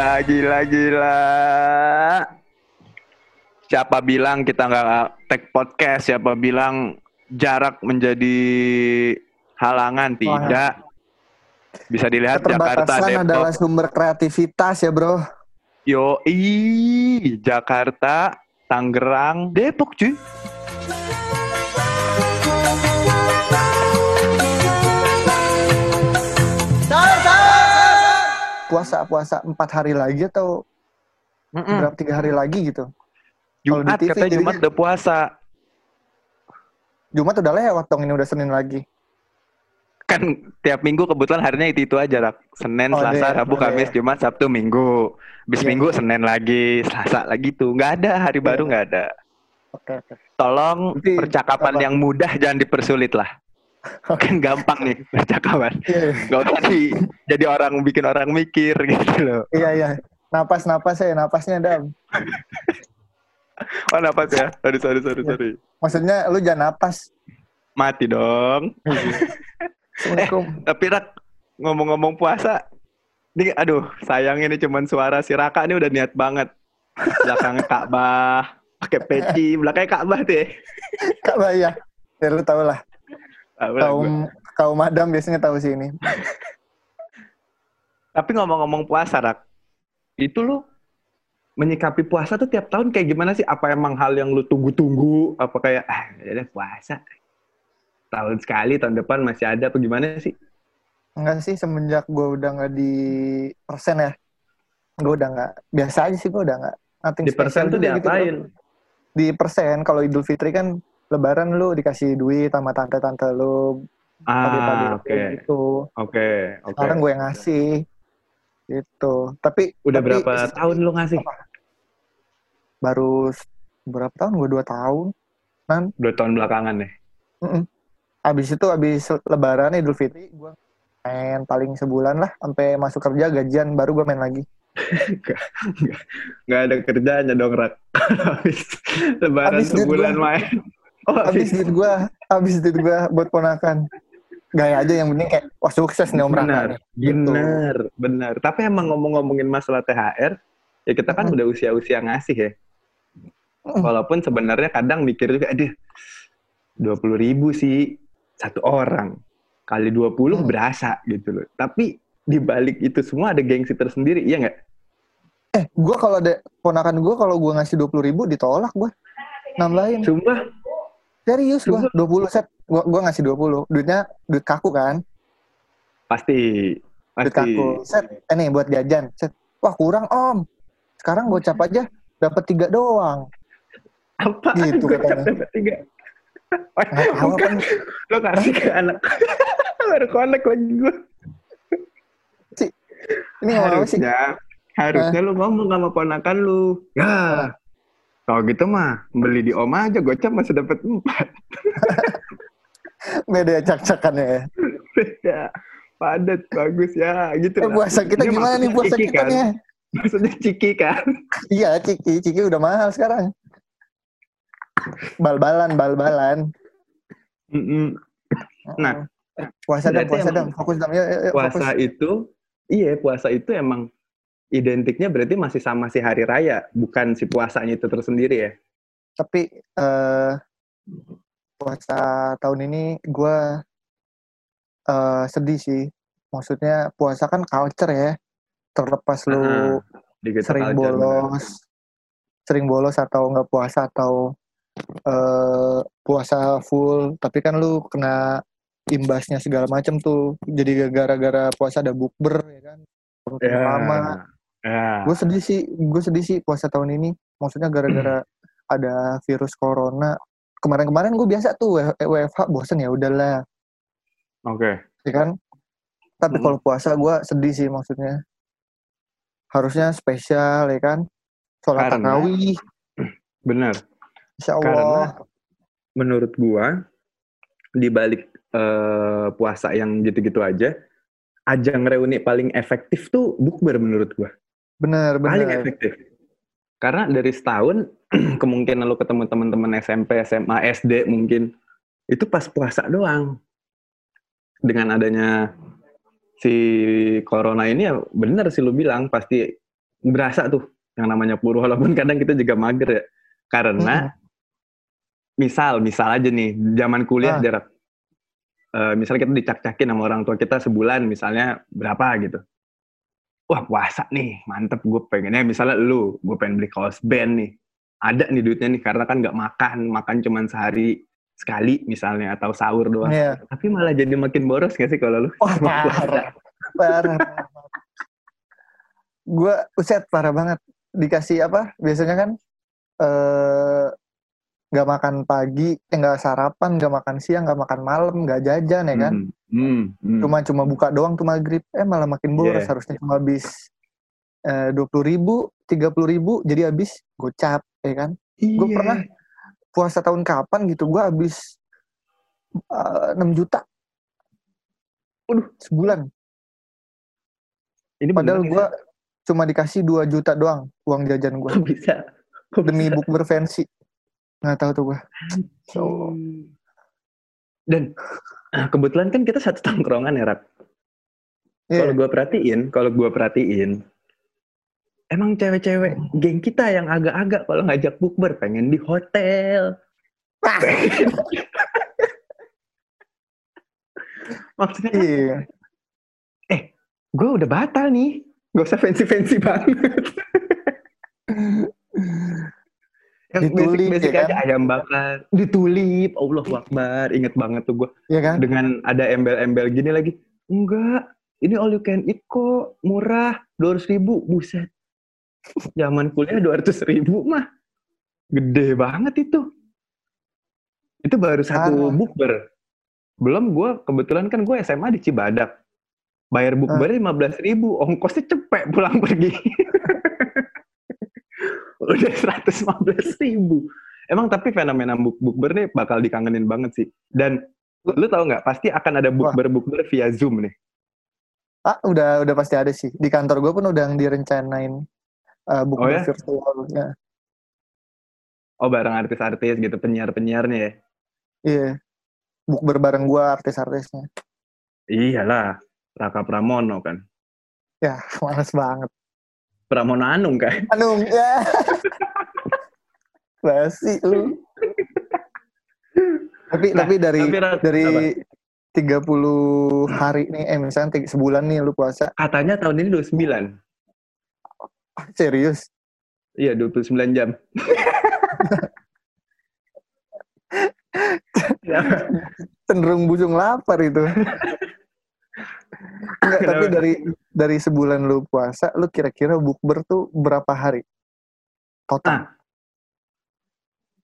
Gila, gila, gila. Siapa bilang kita nggak take podcast? Siapa bilang jarak menjadi halangan? Tidak. Bisa dilihat Jakarta, Depok. adalah sumber kreativitas ya bro. Yo, Jakarta, Tangerang, Depok cuy. Puasa puasa empat hari lagi atau Mm-mm. berapa tiga hari lagi gitu. Kalau di Jumat TV katanya Jumat udah puasa. Jumat udah lewat dong ini udah Senin lagi. Kan tiap minggu kebetulan harinya itu itu aja rak. Senin, Oh, Selasa, deh, Rabu, oh. Kamis, Jumat, Sabtu, Minggu. Bis Iya. Minggu, Senin lagi, Selasa lagi tuh. Nggak ada hari Iya. baru nggak ada. Oke oke. Tolong Berarti percakapan apa? yang mudah jangan dipersulit lah. Kan gampang nih percakapan. Iya Gak usah di, jadi orang bikin orang mikir gitu loh. iya iya. Napas napas ya napasnya dam. Oh napas ya? Sorry, sorry, sorry, Iya. sorry. Maksudnya lu jangan napas. Mati dong. Assalamualaikum. Tapi Rak, ngomong-ngomong puasa, ini aduh sayang ini cuman suara si Raka ini udah niat banget. Belakang Ka'bah, pakai peci, belakangnya Ka'bah tuh ya. Kak Baya. Ya lu tau lah. Ah. Kaum kaum madam biasanya tahu sih ini. Tapi ngomong-ngomong puasa, Rak, itu lu menyikapi puasa tuh tiap tahun kayak gimana sih? Apa emang hal yang lu tunggu-tunggu? Apa kayak, ah ya puasa. Tahun sekali, tahun depan masih ada apa gimana sih? Enggak sih semenjak gue udah nggak di persen ya. Gue udah nggak biasa aja sih gue udah nggak. Di persen tuh gitu, diapain? di persen kalau Idul Fitri kan Lebaran lu dikasih duit sama tante-tante lu pade-pade Ah, oke. gitu. Oke, oke. Sekarang gue yang ngasih gitu. Tapi Udah tapi berapa tahun lu ngasih? baru s- berapa tahun? Gue dua tahun. Dua tahun belakangan nih. Mm-mm. Abis itu abis Lebaran Idul Fitri gue main paling sebulan lah sampai masuk kerja gajian baru gue main lagi. Nggak ada kerjanya dong, Rak. Habis lebaran duit sebulan main. Oh, Abis habis. duit gue, abis duit gue buat ponakan. Gaya aja yang penting kayak wah sukses nih om Raka Benar. Gitu. benar, benar. Tapi emang ngomong-ngomongin masalah THR, ya kita kan Mm. udah usia-usia ngasih ya. Walaupun sebenarnya kadang mikir juga, aduh, dua puluh ribu sih satu orang kali 20 Mm. berasa gitu loh. Tapi di balik itu semua ada gengsi tersendiri, iya nggak? Eh, gue kalau ada ponakan gue kalau gue ngasih dua puluh ribu ditolak gue nambahin. Sumpah, Serius gue dua puluh set. Gue gua ngasih dua puluh. Duitnya duit kaku kan? pasti, Duit pasti. kaku. Set. Eh nih buat jajan. Set. Wah kurang om. Sekarang gocap aja dapat tiga doang. Apa? Gitu Gue katanya. dapat tiga. Bukan. kan? Lo kasih ke anak. Baru connect lagi gue. Ini ngomong apa sih? harusnya harusnya lu ngomong sama ponakan lu ya kalau gitu mah beli di om aja gocap masih dapat empat Beda ya cak-cakannya ya. ya padat bagus ya gitu Eh lah. puasa kita Ini gimana nih puasa kita kan? nih? maksudnya ciki kan Iya ciki. Ciki udah mahal sekarang. Bal-balan, bal-balan. Mm-mm. Nah, puasa berarti puasa dam. Fokus. Yuk, yuk, yuk, fokus. puasa itu iya puasa itu emang identiknya berarti masih sama si hari raya bukan si puasanya itu tersendiri ya? Tapi eh puasa tahun ini gue eh sedih sih. Maksudnya puasa kan culture ya. Terlepas lu kita sering culture, benar. bolos sering bolos atau nggak puasa atau eh puasa full tapi kan lu kena imbasnya segala macam tuh. Jadi gara-gara puasa ada bukber ya kan? Ya. lama ya gue sedih sih gue sedih sih puasa tahun ini. Maksudnya gara-gara ada virus corona. Kemarin-kemarin gue biasa tuh WFH bosen ya udahlah. Oke. Ya kan? Tapi Mm. kalau puasa gue sedih sih maksudnya. Harusnya spesial ya kan? Sholat Karena- tarawih. Benar insya Karena Allah. menurut gua di balik eh, puasa yang gitu-gitu aja ajang reuni paling efektif tuh bukber menurut gua bener paling efektif. Karena dari setahun kemungkinan lo ketemu teman-teman SMP SMA SD mungkin itu pas puasa doang. Dengan adanya si corona ini ya bener sih lu bilang pasti berasa tuh yang namanya pur walaupun kadang kita juga mager ya. Karena Hmm. misal misal aja nih zaman kuliah Ah. jarak eh, misalnya kita dicak-cakin sama orang tua kita sebulan misalnya berapa gitu wah puasa nih mantep gue pengennya misalnya lu gue pengen beli kaos band nih ada nih duitnya nih karena kan nggak makan makan cuman sehari sekali misalnya atau sahur doang Iya. tapi malah jadi makin boros gak sih kalau lu puasa? parah. Parah. gue uset parah banget. Dikasih apa? Biasanya kan eh nggak makan pagi, eh, nggak sarapan, nggak makan siang, nggak makan malam, nggak jajan ya kan? Hmm, hmm, hmm. Cuma cuma buka doang tuh maghrib. Eh malah makin boros. Iya. Harusnya cuma habis dua puluh ribu, tiga puluh ribu, jadi habis gocap, ya kan? Gue Iya. pernah puasa tahun kapan gitu, gue habis eh, 6 juta. Waduh. sebulan. ini Padahal gue cuma dikasih 2 juta doang uang jajan gue bisa? Demi book berfancy. Nggak tahu tuh gue. So, Dan ah, kebetulan kan kita satu tongkrongan ya, Rap. iya. Kalau gue perhatiin, kalau gue perhatiin, emang cewek-cewek geng kita yang agak-agak kalau ngajak bukber pengen di hotel. Maksudnya Iya. gue udah batal nih. Gak usah fancy-fancy banget. yang Ditulip, basic-basic ya aja kan? ayam bakar. Ditulip, Allah Akbar. Ingat banget tuh gue. Iya kan? dengan ada embel-embel gini lagi. Enggak. Ini all you can eat kok. Murah. 200 ribu. Buset. Zaman kuliah 200 ribu mah. Gede banget itu. Itu baru satu bukber. Belum gue kebetulan kan gue SMA di Cibadak. Bayar bukber 15 ribu. Ongkosnya cepet pulang pergi udah 115 ribu emang tapi fenomena buk bukber nih bakal dikangenin banget sih dan lu tau nggak pasti akan ada bukber bukber via zoom nih Ah, udah udah pasti ada sih. Di kantor gue pun udah direncanain uh, book Oh ya? virtual. Ya. oh bareng artis-artis gitu penyiar-penyiarnya ya Iya. Book bareng gue artis-artisnya. iyalah Raka Pramono kan Ya, males banget. Pramono Anung kan Anung, ya. Basi lu. tapi tapi dari Tapi, dari apa? 30 hari nih, eh misalnya tiga- sebulan nih lu puasa. katanya tahun ini 29 Ah, serius? iya 29 jam Cenderung bujung lapar itu. Enggak, tapi dari dari sebulan lu puasa, lu kira-kira bukber tuh berapa hari? Total.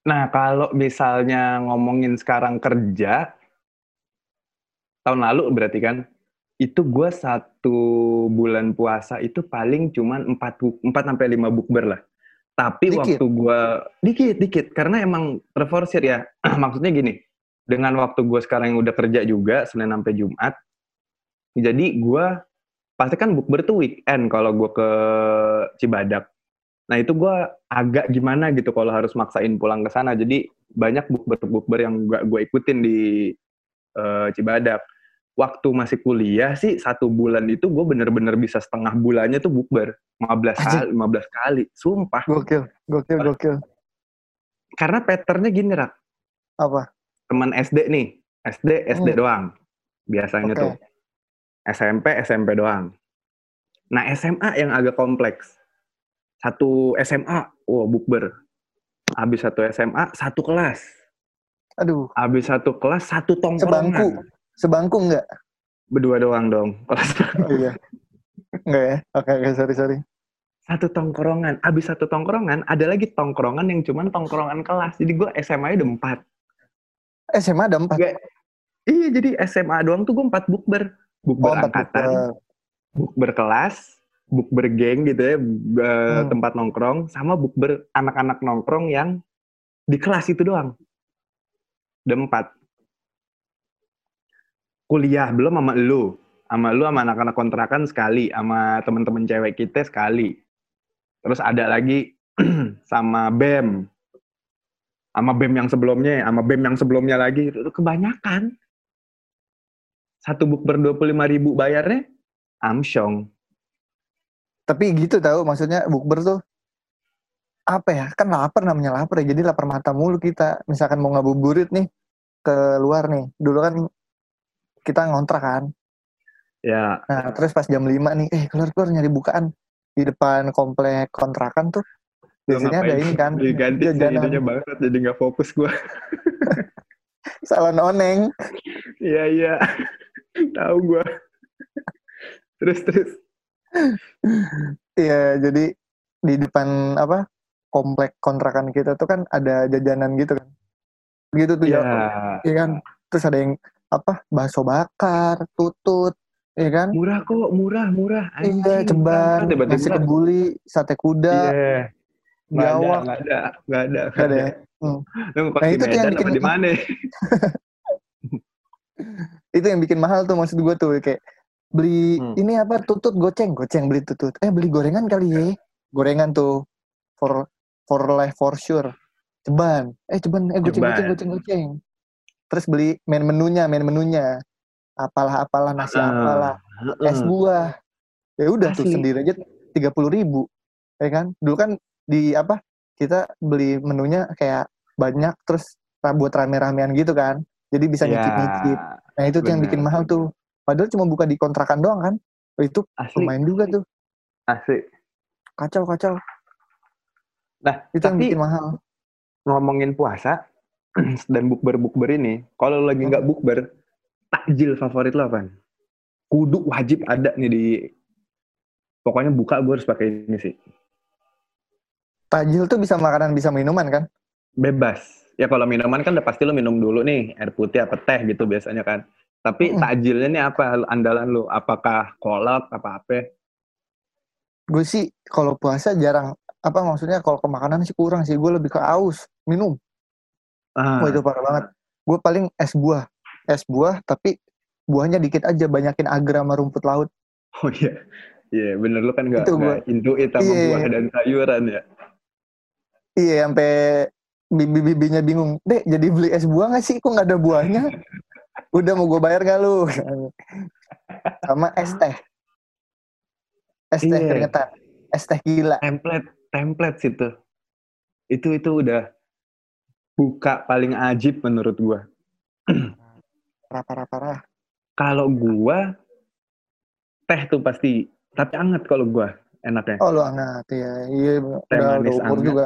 Nah, kalau misalnya ngomongin sekarang kerja, tahun lalu berarti kan, itu gue satu bulan puasa itu paling cuman 4, bu- 4 sampai 5 bukber lah. Tapi Dikit. waktu gue, dikit, dikit. Karena emang terforsir ya. Maksudnya gini, dengan waktu gue sekarang yang udah kerja juga, Senin sampai Jumat, jadi gue, pasti kan bukber tuh weekend kalau gue ke Cibadak. Nah itu gue agak gimana gitu kalau harus maksain pulang ke sana. Jadi banyak bukber-bukber yang gak gue ikutin di eh, Cibadak. Waktu masih kuliah sih satu bulan itu gue bener-bener bisa setengah bulannya tuh bukber 15 kali, 15 kali, sumpah. Gokil, gokil, gokil. Karena patternnya gini rak, Apa? teman SD nih, SD SD Hmm. doang biasanya Oke. tuh. SMP SMP doang. Nah SMA yang agak kompleks. Satu SMA, wah bukber. Habis satu SMA, satu kelas. Aduh, Habis satu kelas, satu tongkrongan. sebangku. Sebangku enggak? Berdua doang dong. Kelas Oh iya. Enggak ya? Oke, oke, sorry, sorry. satu tongkrongan. Habis satu tongkrongan, ada lagi tongkrongan yang cuman tongkrongan kelas. Jadi gue SMA udah empat. SMA ada empat. Nggak- Iya, jadi SMA doang tuh gue empat bukber. Bukber Oh, angkatan, bukber. bukber kelas, bukber geng gitu ya, Hmm. tempat nongkrong, sama bukber anak-anak nongkrong yang di kelas itu doang. Udah empat. Kuliah belum sama lu. Sama lu sama anak-anak kontrakan sekali, sama temen-temen cewek kita sekali. Terus ada lagi sama BEM. Sama BEM yang sebelumnya, sama BEM yang sebelumnya lagi. Itu kebanyakan. Satu bukber 25 ribu bayarnya, amsyong. Tapi gitu tahu maksudnya bukber tuh apa ya? Kan lapar namanya lapar ya. Jadi lapar mata mulu kita. Misalkan mau ngabuburit nih ke luar nih. Dulu kan kita ngontrak kan. Ya, Nah, terus pas jam 5 nih, eh keluar-keluar nyari bukaan di depan komplek kontrakan tuh. Biasanya ada ini kan, diganti jajanan. ininya banget jadi nggak fokus gue. salon oneng. Iya iya, tahu gue. terus terus. Iya, jadi di depan apa komplek kontrakan kita tuh kan ada jajanan gitu kan. Gitu tuh ya. Iya kan. Terus ada yang apa bakso bakar, tutut, iya kan? Murah kok, murah murah. Iya, ceban, nasi kebuli, sate kuda, Iya. Nggak ada, nggak ada, nggak ada. nggak ada. ya? Hmm. Lu Nah, itu yang bikin- di mana? Itu yang bikin mahal tuh maksud gua tuh kayak beli Hmm. ini apa tutut goceng, goceng beli tutut. Eh beli gorengan kali ya. Gorengan tuh for for life for sure. Ceban. Eh ceban, eh goceng Ceban. goceng goceng goceng. Terus beli main menunya, main menunya. Apalah apalah nasi Ah, apalah es buah. Ya udah tuh sendiri aja tiga puluh ribu, ya kan? Dulu kan di apa? Kita beli menunya kayak banyak terus buat rame-ramean gitu kan. Jadi bisa Ya, nyicip-nyicip. Nah itu tuh yang bikin mahal tuh. Padahal cuma buka di kontrakan doang kan. Itu asli, lumayan juga tuh. asli. Kacau kacau. Nah, Itu yang tapi bikin mahal. ngomongin puasa dan bukber-bukber ini, kalau lagi nggak bukber, takjil favorit lo apa? Kudu wajib ada nih di pokoknya buka gue harus pakai ini sih. Tajil tuh bisa makanan bisa minuman kan. Bebas. Ya kalau minuman kan udah pasti lo minum dulu nih, air putih apa teh gitu biasanya kan. Tapi Mm-mm. takjilnya nih apa andalan lu? Apakah kolak apa apa? Gue sih kalau puasa jarang apa maksudnya kalau ke makanan sih kurang sih. Gue lebih ke aus minum. Ah, Wah itu parah banget. Gue paling es buah. Es buah tapi buahnya dikit aja banyakin agar sama rumput laut. oh iya. Iya, bener lu kan nggak Itu nggak intuit sama Iya. buah dan sayuran ya. Iya sampai bibi-bibinya bingung. Dek jadi beli es buah gak sih? Kok nggak ada buahnya? Udah mau gue bayar gak lu? Sama es teh. Es teh Iya. keringetan. Es teh gila. Template, template situ. Itu itu udah buka paling ajib menurut gua. Parah-parah. Kalau gua teh tuh pasti, tapi anget kalau gua enaknya. Oh lu hangat ya. Iya Teh udah, udah umur hangat. juga.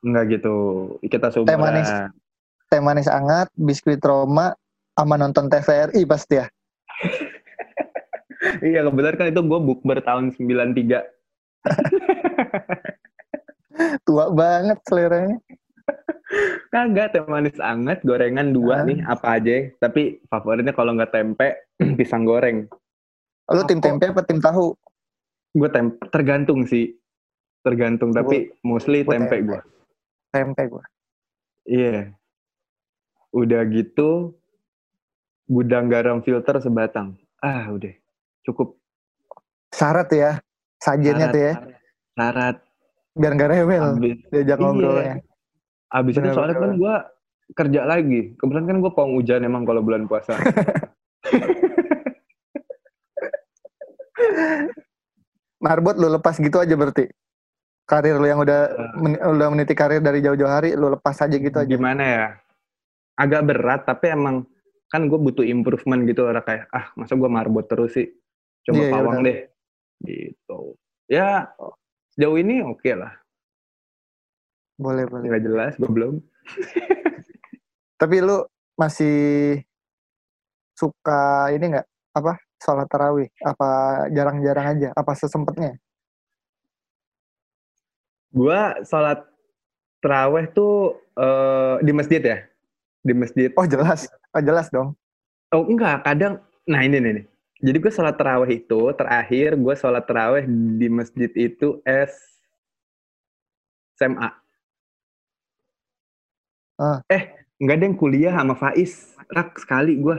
Enggak gitu. Kita Teh manis. seumuran. Teh manis hangat, biskuit Roma, sama nonton TVRI pasti ya. Iya, kebetulan kan itu gua bukber tahun 93. Tua banget seleranya. Kagak teh manis anget, gorengan dua Ah. nih, apa aja. Tapi favoritnya kalau nggak tempe, pisang goreng. Lu tim tempe apa tim tahu? Gue tempe, tergantung sih. Tergantung, tapi mostly gua tempe tempe. gue. Tempe gue. Iya. Udah gitu, gudang garam filter sebatang. Ah, udah. Cukup. Syarat ya. Sajennya tuh ya. Syarat. Biar gak rewel Abis, diajak Iya. ngobrolnya. abis itu Bener, soalnya kan gue kerja lagi. Kebetulan kan gue pawang hujan emang kalau bulan puasa. Marbot lu lepas gitu aja berarti. Karir lu yang udah men- udah meniti karir dari jauh-jauh hari lu lepas aja gitu aja. Gimana ya? Agak berat, tapi emang kan gue butuh improvement gitu. Orang kayak, ah masa gue marbot terus sih? Coba Iya, iya, pawang benar. deh. Gitu. Ya, sejauh ini oke lah. Boleh, boleh. Nggak jelas, gue belum. Tapi lu masih suka ini nggak apa sholat tarawih? Apa jarang-jarang aja? Apa sesempetnya? Gua sholat terawih tuh eh, di masjid ya, di masjid. Oh jelas, oh jelas dong. Oh enggak, kadang. Nah ini nih. nih. Jadi gue sholat terawih itu terakhir gue sholat terawih di masjid itu S SMA. Ah. Eh enggak ada yang kuliah sama Faiz. Rak sekali gue.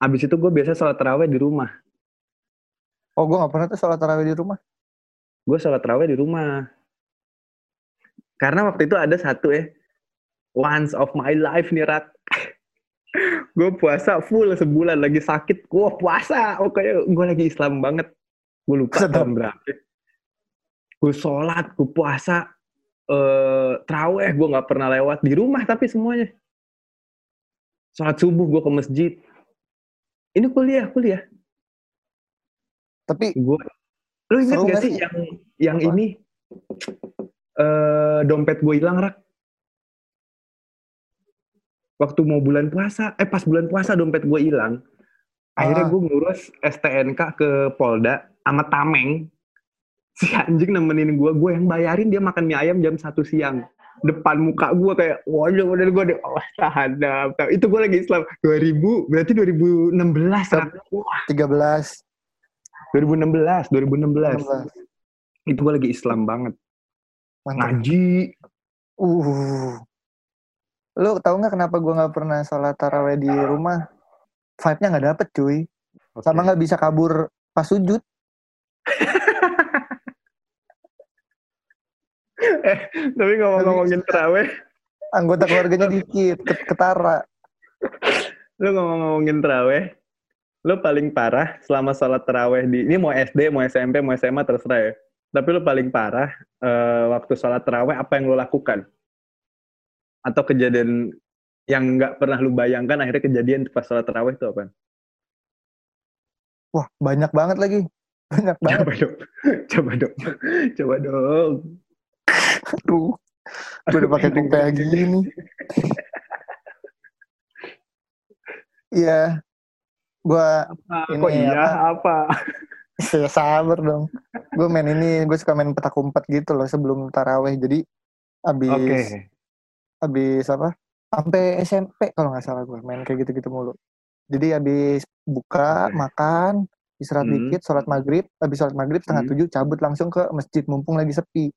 Abis itu gue biasa sholat terawih di rumah. Oh gue nggak pernah tuh sholat tarawih di rumah. Gue sholat terawih di rumah. Karena waktu itu ada satu ya. Once of my life nih Rak. gue puasa full sebulan lagi sakit. Gue puasa. Oh kayak gue lagi Islam banget. gue lupa Sedap. tahun berapa gue sholat gue puasa eh traweh gue nggak pernah lewat di rumah tapi semuanya sholat subuh gue ke masjid ini kuliah kuliah Tapi gue lu inget Seru gak sih yang yang Apa? ini? Eh dompet gue hilang rak. Waktu mau bulan puasa eh pas bulan puasa dompet gue hilang akhirnya Ah. gue ngurus STNK ke Polda sama Tameng. Si anjing nemenin gue gue yang bayarin dia makan mie ayam jam satu siang. Depan muka gue kayak waduh waduh gue deh oh tahan itu gue lagi Islam. 2000 berarti 2016 Rak. Wah, 13, 2016 2016 16. itu gue lagi Islam banget Mantap. ngaji Uh. Lu tahu nggak kenapa gue nggak pernah sholat taraweh di rumah? Vibe-nya nggak dapet cuy. Sama nggak bisa kabur pas sujud. tapi ngomong-ngomongin teraweh Anggota keluarganya dikit, ket- ketara. lu ngomong-ngomongin teraweh lu paling parah selama sholat teraweh di ini mau SD mau SMP mau SMA terserah ya tapi lu paling parah eh, waktu sholat teraweh apa yang lu lakukan atau kejadian yang nggak pernah lu bayangkan akhirnya kejadian pas sholat teraweh itu apa? Wah banyak banget lagi. Banyak banget. Coba dong, coba dong, coba dong. Aduh. Gue udah pakai kayak gini. Iya. Gua Ah, Ini kok iya apa? ya sabar dong. Gue main ini, gue suka main petak umpet gitu loh sebelum taraweh. Jadi abis Oke. abis apa? Sampai SMP kalau nggak salah gue main kayak gitu-gitu mulu. Jadi abis buka, Oke. makan, istirahat Hmm. dikit, sholat maghrib, abis sholat maghrib setengah Hmm. tujuh cabut langsung ke masjid mumpung lagi sepi,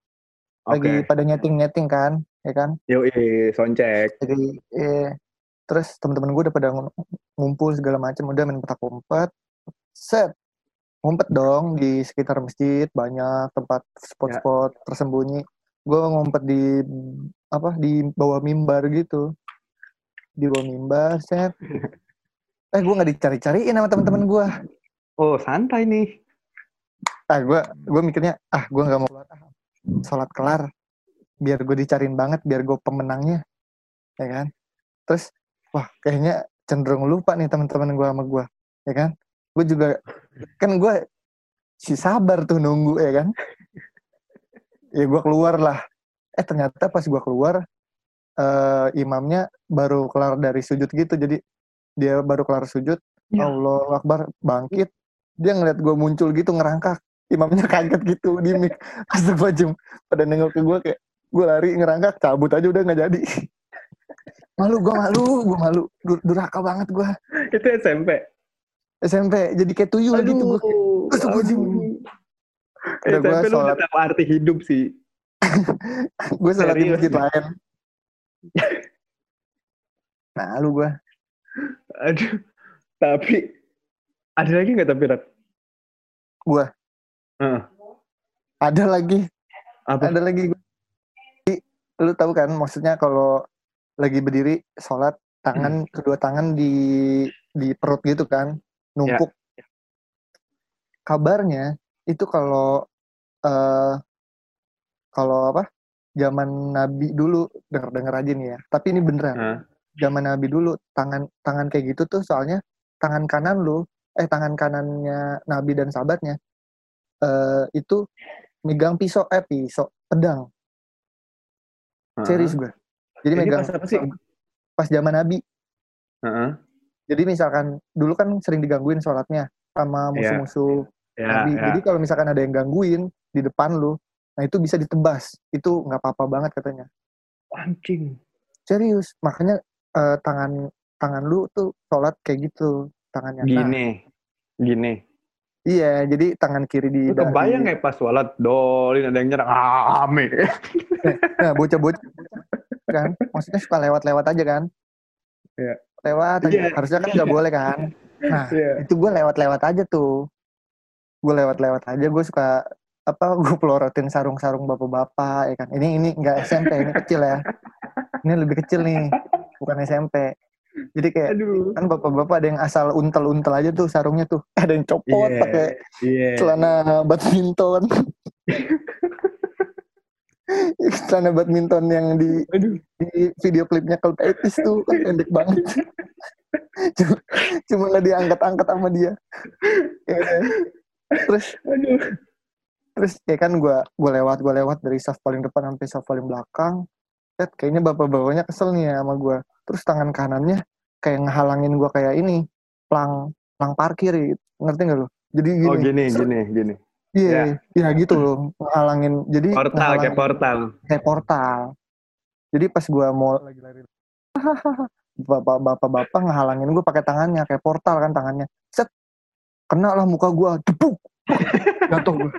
lagi pada nyeting-nyeting kan, ya kan? Yoi, soundcheck. Jadi eh, terus teman-teman gue udah pada ngumpul segala macam, udah main petak umpet, set ngumpet dong di sekitar masjid banyak tempat spot-spot tersembunyi. Gue ngumpet di apa di bawah mimbar gitu, di bawah mimbar, set. Eh gue nggak dicari-cariin sama teman-teman gue. Oh, santai nih. ah gue gue mikirnya ah gue nggak mau keluar ah, sholat kelar biar gue dicariin banget biar gue pemenangnya ya kan terus wah kayaknya cenderung lupa nih teman-teman gue sama gue ya kan? Gue juga kan gue si sabar tuh nunggu ya kan? Ya gue keluar lah. Eh ternyata pas gue keluar eh, imamnya baru kelar dari sujud gitu. Jadi dia baru kelar sujud Ya. Allah Akbar bangkit. Dia ngeliat gue muncul gitu ngerangkak. Imamnya kaget gitu di mic. Astagfirullahaladzim pada nengok ke gue kayak gue lari ngerangkak cabut aja udah nggak jadi malu gue malu gue malu Dur- durhaka banget gue Itu SMP. SMP jadi kayak tuyul gitu gue. Udah gua SMP lu sholat. udah tahu arti hidup sih. gue sholat di masjid lain malu gue Aduh. Tapi ada lagi nggak tapi Rat? Gua? Heeh. ada lagi apa? ada lagi gua. Jadi, lu tahu kan maksudnya kalau lagi berdiri sholat tangan kedua tangan di di perut gitu kan numpuk. Kabarnya itu kalau eh kalau apa zaman nabi dulu denger denger aja nih ya tapi ini beneran. Hah? zaman nabi dulu tangan tangan kayak gitu tuh soalnya tangan kanan lu eh tangan kanannya nabi dan sahabatnya eh itu megang pisau eh pisau pedang. Serius gue jadi megang pas apa sih? pas zaman nabi Heeh. jadi misalkan dulu kan sering digangguin sholatnya sama Iya. musuh-musuh Ya, nabi ya. jadi kalau misalkan ada yang gangguin di depan lu nah itu bisa ditebas itu nggak apa-apa banget katanya Anjing. serius makanya eh, tangan tangan lu tuh sholat kayak gitu tangannya Gini. Gini. iya jadi tangan kiri di Lu kebayang nggak pas sholat dolin ada yang nyerang Ah, ame. nah bocah-bocah kan maksudnya suka lewat-lewat aja kan Iya. lewat aja Iya. harusnya kan nggak boleh kan nah Iya. itu gue lewat-lewat aja tuh gue lewat-lewat aja gue suka apa gue pelorotin sarung-sarung bapak-bapak ya kan ini ini nggak SMP ini kecil ya ini lebih kecil nih bukan SMP Jadi kayak Aduh. kan bapak-bapak ada yang asal untel-untel aja tuh sarungnya tuh. Ada yang copot Iya, pakai Iya. celana badminton. celana badminton yang di, Aduh. di video klipnya Club Etis tuh kan pendek banget. cuma, cuma nggak diangkat-angkat sama dia. Ya. Terus Aduh. terus ya kan gua gua lewat gua lewat dari saf paling depan sampai saf paling belakang. Set, kayaknya bapak-bapaknya kesel nih ya sama gua. Terus tangan kanannya kayak ngehalangin gua kayak ini, plang plang parkir gitu. Ngerti nggak lu? Jadi gini. Oh gini, gini, gini. Iya, iya gitu loh, ngehalangin. Jadi Portal, kayak portal. kayak portal. Jadi pas gua mau lagi lari, bapak bapak bapak ngehalangin gua pakai tangannya kayak portal kan tangannya. Set, kena lah muka gua, tepuk, jatuh gua,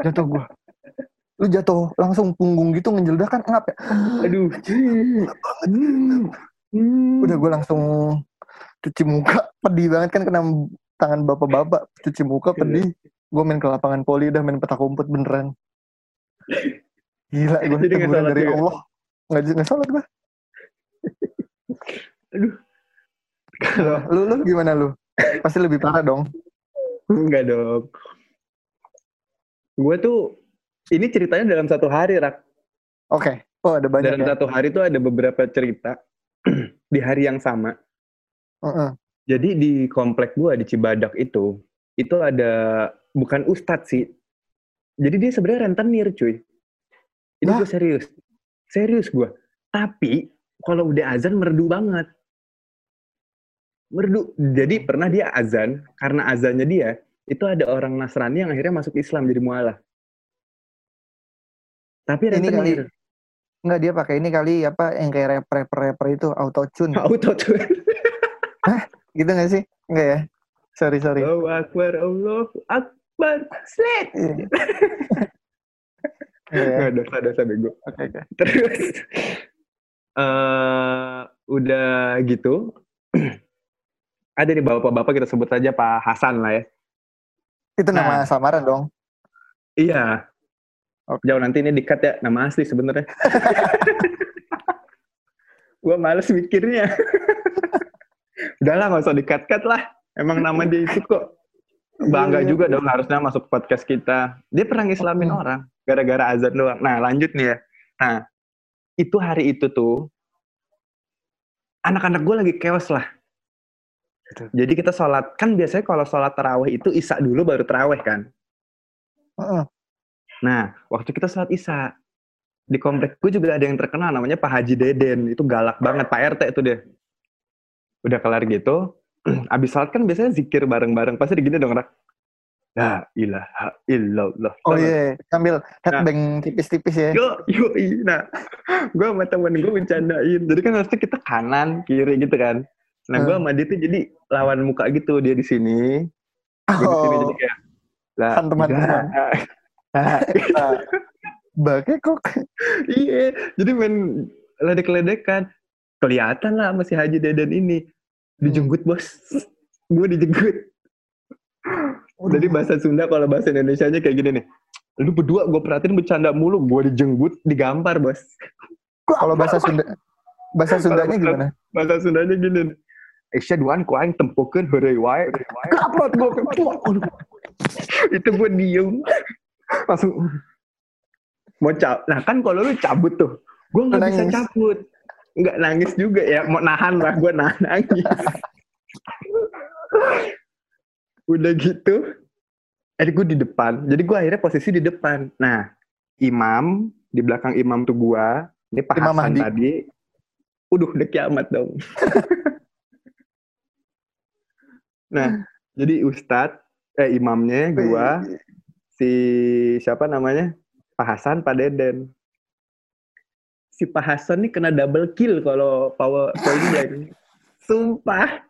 jatuh gua. Lu jatuh langsung punggung gitu ngejeledak kan ngap ya. Aduh. Hmm. Udah gua langsung cuci muka, pedih banget kan kena tangan bapak-bapak, cuci muka pedih. Gue main ke lapangan poli udah main petak umpet beneran. Gila, gue Jadi sholat dari juga? Allah. Nggak, nggak sholat gue. Aduh. Kalau Lu, lu gimana lu? Pasti lebih parah dong. enggak dong. Gue tuh ini ceritanya dalam satu hari, Rak. Oke. Oh ada banyak dalam ya. satu hari tuh ada beberapa cerita di hari yang sama. Heeh. Jadi di komplek gua di Cibadak itu, itu ada bukan ustadz sih. Jadi dia sebenarnya rentenir, cuy. Ini gue serius. Serius gua. Tapi kalau udah azan merdu banget. Merdu. Jadi pernah dia azan, karena azannya dia, itu ada orang Nasrani yang akhirnya masuk Islam jadi mualaf. Tapi Ini kali rentenir. Enggak dia pakai ini kali apa yang kayak rapper rapper, rapper itu auto tune. Auto tuh. gitu gak sih? Enggak ya? Sorry sorry. Allahu Akbar, Allahu Akbar. Slet. Enggak ya? Nggak dosa-dosa bego. Oke oke. Terus eh udah gitu ada nih bapak-bapak kita sebut aja Pak Hasan lah ya. Itu nama Nah. samaran dong. Iya. Oke. Jauh nanti ini dikat ya nama asli sebenarnya. Gua males mikirnya. Udahlah nggak usah dikat-kat lah. Emang nama dia itu kok. Bangga Iya, juga dong harusnya masuk podcast kita. Dia pernah ngislamin Hmm. orang gara-gara azan doang. Nah lanjut nih ya. Nah itu hari itu tuh anak-anak gue lagi chaos lah. Betul. Jadi kita sholat kan biasanya kalau sholat taraweh itu isya dulu baru taraweh kan. Heeh. Nah waktu kita sholat isya di komplek gue juga ada yang terkenal namanya Pak Haji Deden itu galak banget Pak RT itu dia. Udah kelar gitu, abis sholat kan biasanya zikir bareng-bareng pasti gini dong rak. La ilaha illallah. Oh iya, sambil headbang tipis-tipis ya. Yo, yo, nah, gue sama temen gue bercandain. Jadi kan harusnya kita kanan, kiri gitu kan. Nah, gue Hmm. sama dia tuh jadi lawan muka gitu. Dia di sini, gue di sini. Jadi Oh, kayak, lah, Kan. Nah, nah, Baknya kok iya, jadi main ledek-ledekan. Kelihatan lah masih Haji Deden ini. Dijenggut, bos. gue dijenggut. Jadi bahasa Sunda kalau bahasa Indonesia-nya kayak gini nih. Lu berdua gue perhatiin bercanda mulu, gue dijenggut, digampar, bos. kalau bahasa Sunda bahasa Sundanya gimana? bahasa Sundanya gini nih. Aisyah duan ku aing tempukeun heureuy wae. Kaprot gua Aduh. Itu gua diem. Langsung mau cabut. Nah kan kalau lu cabut tuh, gua nggak bisa cabut. Nggak nangis juga ya, mau nahan lah gua nahan nangis. Udah gitu, eh gue di depan. Jadi gua akhirnya posisi di depan. Nah, imam di belakang imam tuh gua. Ini Pak Imam Hasan Mahdi. tadi. Udah udah kiamat dong. nah, jadi Ustadz, eh imamnya gua, si siapa namanya? Pak Hasan, Pak Deden. Si Pak Hasan nih kena double kill kalau power point blank. Sumpah.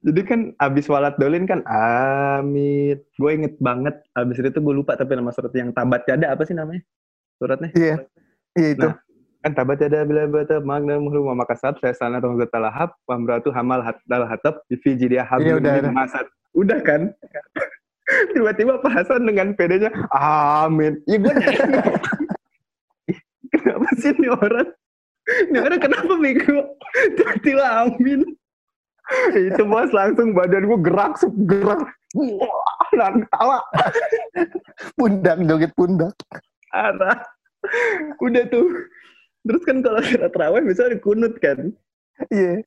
Jadi kan abis walat dolin kan amit. Gue inget banget. Abis itu gue lupa tapi nama surat yang tabat jada apa sih namanya? Suratnya? Iya. Iya itu. Nah, kan tabat jada bila bata magna muhru wa makasab saya sana tong zatalahab wa amratu hamal hatal hatab fi jidia Iya, udah, masad. Udah kan? Tiba-tiba Pak Hasan dengan pedenya, amin. Ya gue sih ini orang? Ini orang kenapa bego? Tiba-tiba amin. itu bos langsung badan gue gerak gerak. Wah tawa pundak joget pundak. Arah. Udah tuh. Terus kan kalau sholat terawih misalnya kunut kan. Iya.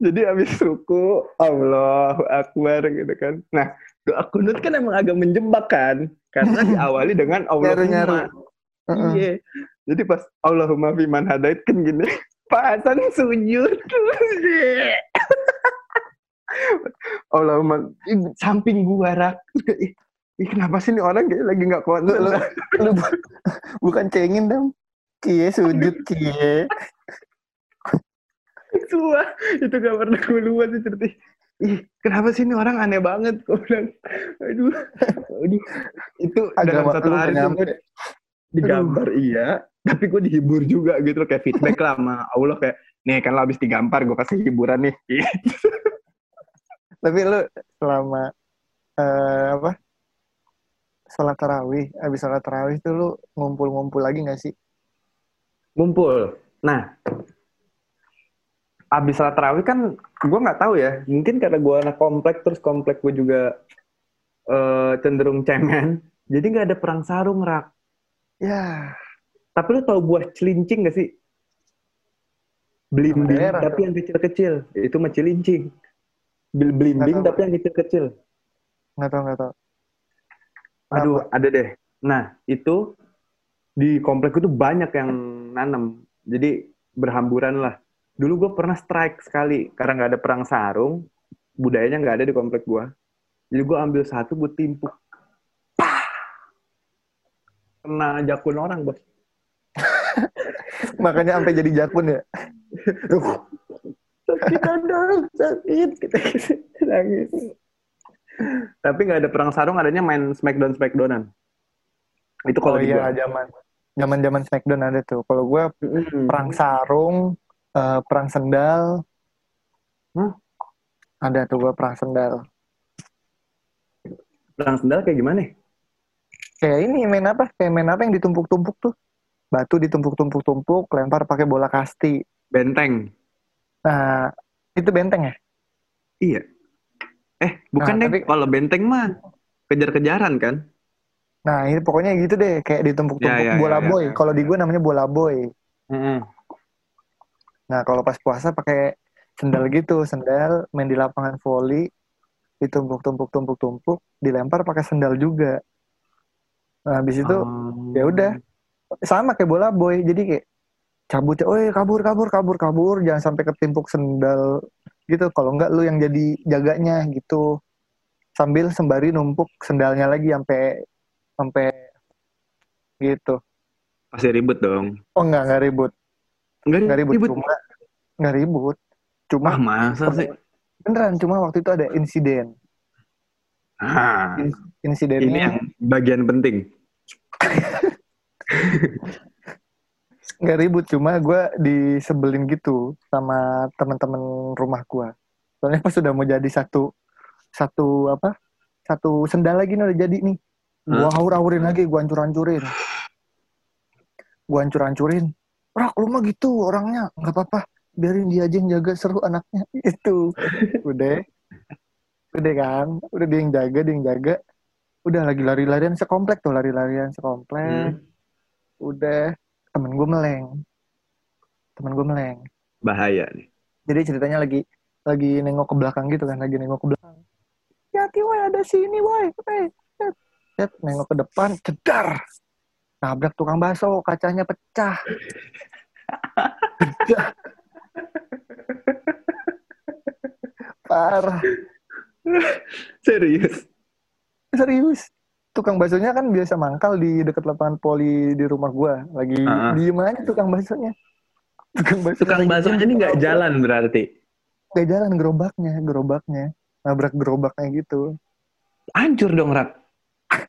Jadi habis ruku Allah akbar gitu kan. Nah doa kunut kan emang agak menjebak kan. Karena diawali dengan Allahumma Iya. Jadi pas Allahumma fiman hadait kan gini Pak Hasan sujud. Allahumma samping gua rak. Ih, kenapa sih ini orang kayak lagi nggak kuat? Lu, lu, lu bu- bukan cengin dong. Cie sujud cie Tua, itu gak pernah gue lupa sih cerita. Ih, kenapa sih ini orang aneh banget? Gue bilang, aduh, aduh. Itu dalam agama satu lu hari gak nyampe digambar iya, tapi gue dihibur juga gitu loh, kayak feedback lah sama Allah kayak, nih kan lo habis digambar, gue kasih hiburan nih. Gitu. tapi lu selama eh, apa sholat tarawih abis sholat tarawih tuh lu ngumpul-ngumpul lagi gak sih Ngumpul. Nah, abis sholat tarawih kan gue nggak tahu ya, mungkin karena gue anak komplek, terus komplek gue juga eh, cenderung cemen, jadi nggak ada perang sarung rak. Ya Tapi lu tau buah celincing gak sih? Belimbing, daerah tapi yang kecil-kecil. Itu mah celincing. Belimbing, tapi yang kecil-kecil. nggak tahu nggak tahu Aduh, ada deh. Nah, itu di komplek itu banyak yang nanam. Jadi berhamburan lah. Dulu gue pernah strike sekali. Karena nggak ada perang sarung. Budayanya nggak ada di komplek gue. Jadi gue ambil satu, gue timpuk. Kena jakun orang, bos. makanya sampai jadi jakun ya sakit dong sakit kita nangis tapi nggak ada perang sarung adanya main smackdown smackdownan itu kalau oh iya zaman zaman zaman Smackdown ada tuh kalau gue Mm-mm. perang sarung eh, perang sendal Hah? ada tuh gue perang sendal perang sendal kayak gimana? Kayak ini main apa? Kayak main apa yang ditumpuk-tumpuk tuh? Batu ditumpuk-tumpuk-tumpuk lempar pakai bola kasti. Benteng. Nah itu benteng ya? Iya. Eh bukan Nah, deh. tapi- kalau benteng mah kejar-kejaran kan? Nah ini pokoknya gitu deh. Kayak ditumpuk-tumpuk Ya, ya, bola ya, ya, boy. ya. kalau di gue namanya bola boy. Mm-mm. nah kalau pas puasa pakai sendal gitu. Sendal main di lapangan voli. Ditumpuk-tumpuk-tumpuk-tumpuk dilempar pakai sendal juga nah habis itu Oh. ya udah. sama kayak bola boy jadi kayak cabut oh kabur kabur kabur kabur jangan sampai ketimpuk sendal gitu. Kalau enggak lu yang jadi jaganya gitu. Sambil sembari numpuk sendalnya lagi sampai sampai gitu. Pasti ribet dong? Oh enggak enggak ribut. Enggak enggak ribut, ribet cuma enggak ribut. Cuma ah masa sih? Beneran cuma waktu itu ada insiden. Ah. Insidennya. Ini yang bagian penting nggak ribut cuma gue disebelin gitu sama teman-teman rumah gue soalnya pas sudah mau jadi satu satu apa satu sendal lagi nih udah jadi nih. Gue haur-haurin lagi gue hancur-hancurin. Gue hancur-hancurin. Rak lu mah gitu orangnya nggak apa-apa. Biarin dia aja yang jaga seru anaknya. Itu. Udah. Udah kan? Udah dia yang jaga dia yang jaga udah lagi lari-larian sekomplek tuh lari-larian sekomplek. Hmm. udah temen gue meleng. Temen gue meleng. Bahaya nih. Jadi ceritanya lagi lagi nengok ke belakang gitu kan lagi nengok ke belakang. Hati woi ada sini woi. Set, nengok ke depan cedar. Nabrak tukang bakso kacanya pecah. Pecah parah. Serius serius? Tukang baksonya kan biasa mangkal di dekat lapangan poli di rumah gua. Lagi Ah. diem aja tukang baksonya. Tukang bakso tukang baksonya ini nggak jalan berarti? Nggak jalan gerobaknya gerobaknya. Nabrak gerobaknya gitu. Hancur dong rak.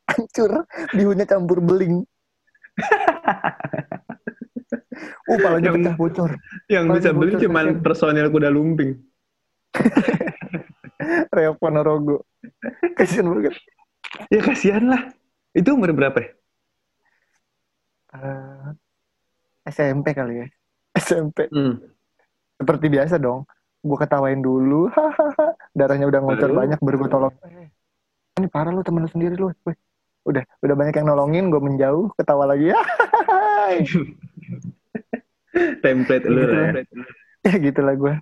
Hancur bihunnya campur beling. Uh palanya Yang- pecah bocor. yang bisa beli bocor cuma kasihan. personil kuda lumping. Reok Ponorogo. Kasian banget ya kasihan lah. Itu umur berapa ya? Eh, SMP kali ya. SMP Hmm. seperti biasa dong. Gue ketawain dulu. Darahnya udah ngocor banyak baru gue tolong. Eh, ini parah lu temen lu sendiri lu. Udah udah banyak yang nolongin gue menjauh ketawa lagi. Ya Template lu Gitu lah lah. ya. ya gitulah gue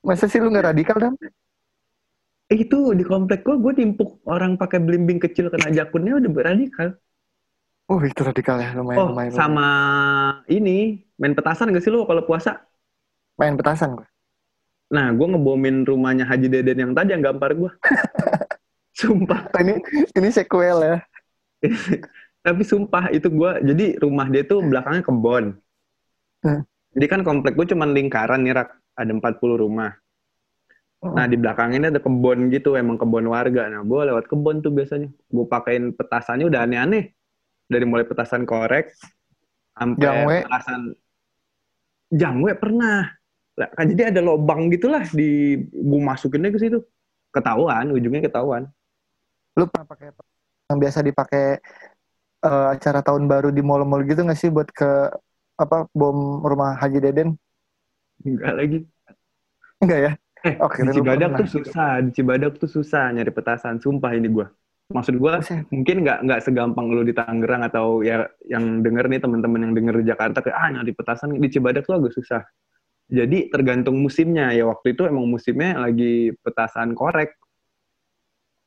masa sih lu nggak radikal dam Eh, itu di komplek gua, gua timpuk orang pakai belimbing kecil kena jakunnya udah beradikal. oh itu radikal ya lumayan Oh, lumayan sama ini main petasan gak sih lu kalau puasa? main petasan gue Nah, gua ngebomin rumahnya Haji Deden yang tadi yang gampar gua. sumpah. ini ini sequel ya Tapi sumpah itu gua jadi rumah dia tuh belakangnya kebon. Hmm. Jadi kan komplek gua cuman lingkaran nih, Rak. Ada 40 rumah. Nah, di belakang ini ada kebon gitu, emang kebon warga. Nah, gua lewat kebon tuh biasanya. Gua pakein petasannya udah aneh-aneh. Dari mulai petasan korek sampai Jangwe. petasan jangwe pernah. Lah, kan jadi ada lobang gitulah di gua masukinnya ke situ. Ketahuan, ujungnya ketahuan. lu pernah pakai yang biasa dipakai eh, acara tahun baru di mall-mall gitu nggak sih buat ke apa bom rumah Haji Deden Enggak lagi. enggak ya Eh, Oke, di lu Cibadak tuh susah, di Cibadak tuh susah nyari petasan, sumpah ini gua. Maksud gua Buset. mungkin nggak nggak segampang lu di Tangerang atau ya yang denger nih teman-teman yang denger di Jakarta kayak ah nyari petasan di Cibadak tuh agak susah. Jadi tergantung musimnya ya waktu itu emang musimnya lagi petasan korek.